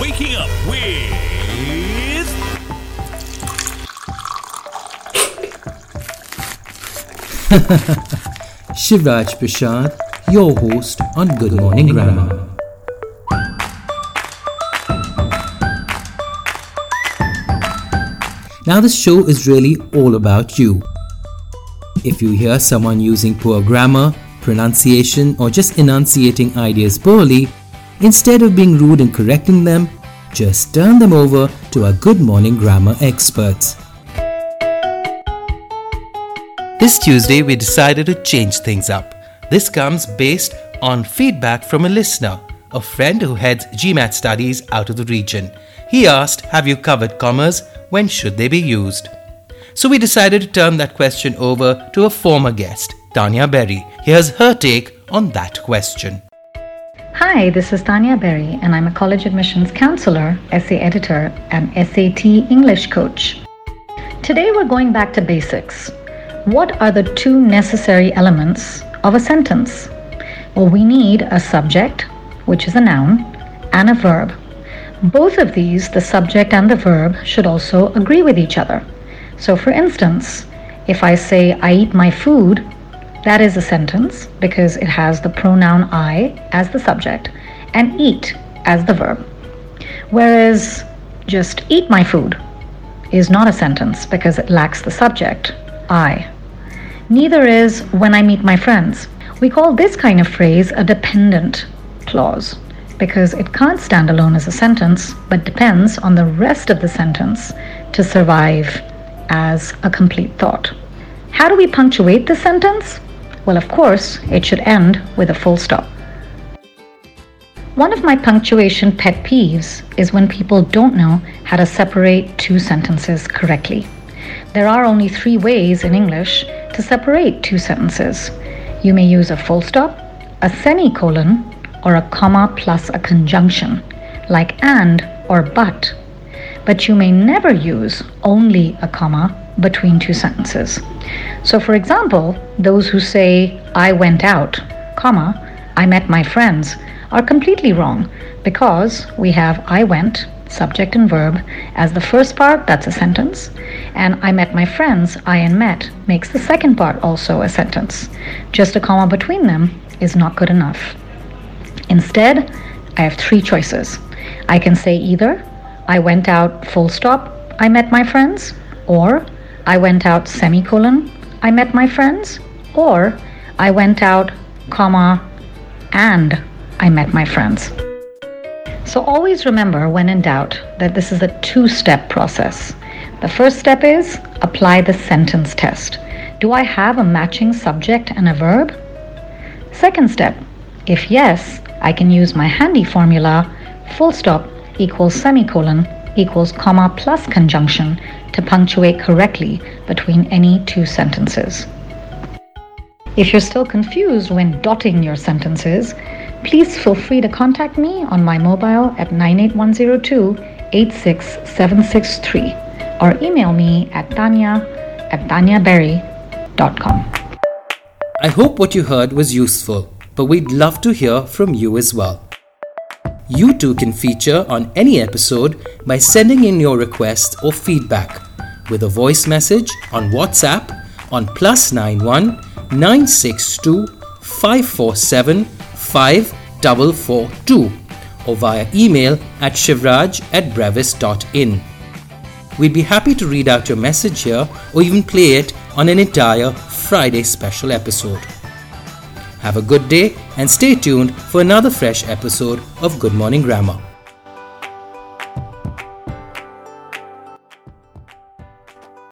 Waking up with. Shivraj Parshad, your host on Good Morning Grammar. Now, this show is really all about you. If you hear someone using poor grammar, pronunciation, or just enunciating ideas poorly, instead of being rude and correcting them, just turn them over to our Good Morning Grammar experts. This Tuesday, we decided to change things up. This comes based on feedback from a listener, a friend who heads GMAT studies out of the region. He asked, Have you covered commas? When should they be used? So we decided to turn that question over to a former guest, Tania Bery. Here's her take on that question. Hi, this is Tania Bery, and I'm a college admissions counselor, essay editor, and SAT English coach. Today we're going back to basics. What are the two necessary elements of a sentence? Well, we need a subject, which is a noun, and a verb. Both of these, the subject and the verb, should also agree with each other. So, for instance, if I say, I eat my food, that is a sentence because it has the pronoun I as the subject and eat as the verb. Whereas just eat my food is not a sentence because it lacks the subject, I. Neither is when I meet my friends. We call this kind of phrase a dependent clause because it can't stand alone as a sentence but depends on the rest of the sentence to survive as a complete thought. How do we punctuate the sentence? Well, of course, it should end with a full stop. One of my punctuation pet peeves is when people don't know how to separate two sentences correctly. There are only three ways in English to separate two sentences. You may use a full stop, a semicolon, or a comma plus a conjunction, like and or but. But you may never use only a comma between two sentences. So, for example, those who say, I went out, comma, I met my friends, are completely wrong because we have I went, subject and verb, as the first part, that's a sentence, and I met my friends, I and met, makes the second part also a sentence. Just a comma between them is not good enough. Instead, I have three choices. I can say either I went out full stop, I met my friends, or I went out semicolon, I met my friends, or I went out comma and I met my friends. So always remember when in doubt that this is a two step process. The first step is apply the sentence test. Do I have a matching subject and a verb? Second step, if yes, I can use my handy formula full stop equals semicolon equals comma plus conjunction to punctuate correctly between any two sentences. If you're still confused when dotting your sentences, please feel free to contact me on my mobile at 98102 86763 or email me at tanya at tanyaberry.com. I hope what you heard was useful but we'd love to hear from you as well. You too can feature on any episode by sending in your request or feedback with a voice message on WhatsApp on plus 91 962 547 5442 or via email at shivraj at brevis.in. We'd be happy to read out your message here or even play it on an entire Friday special episode. Have a good day and stay tuned for another fresh episode of Good Morning Grammar.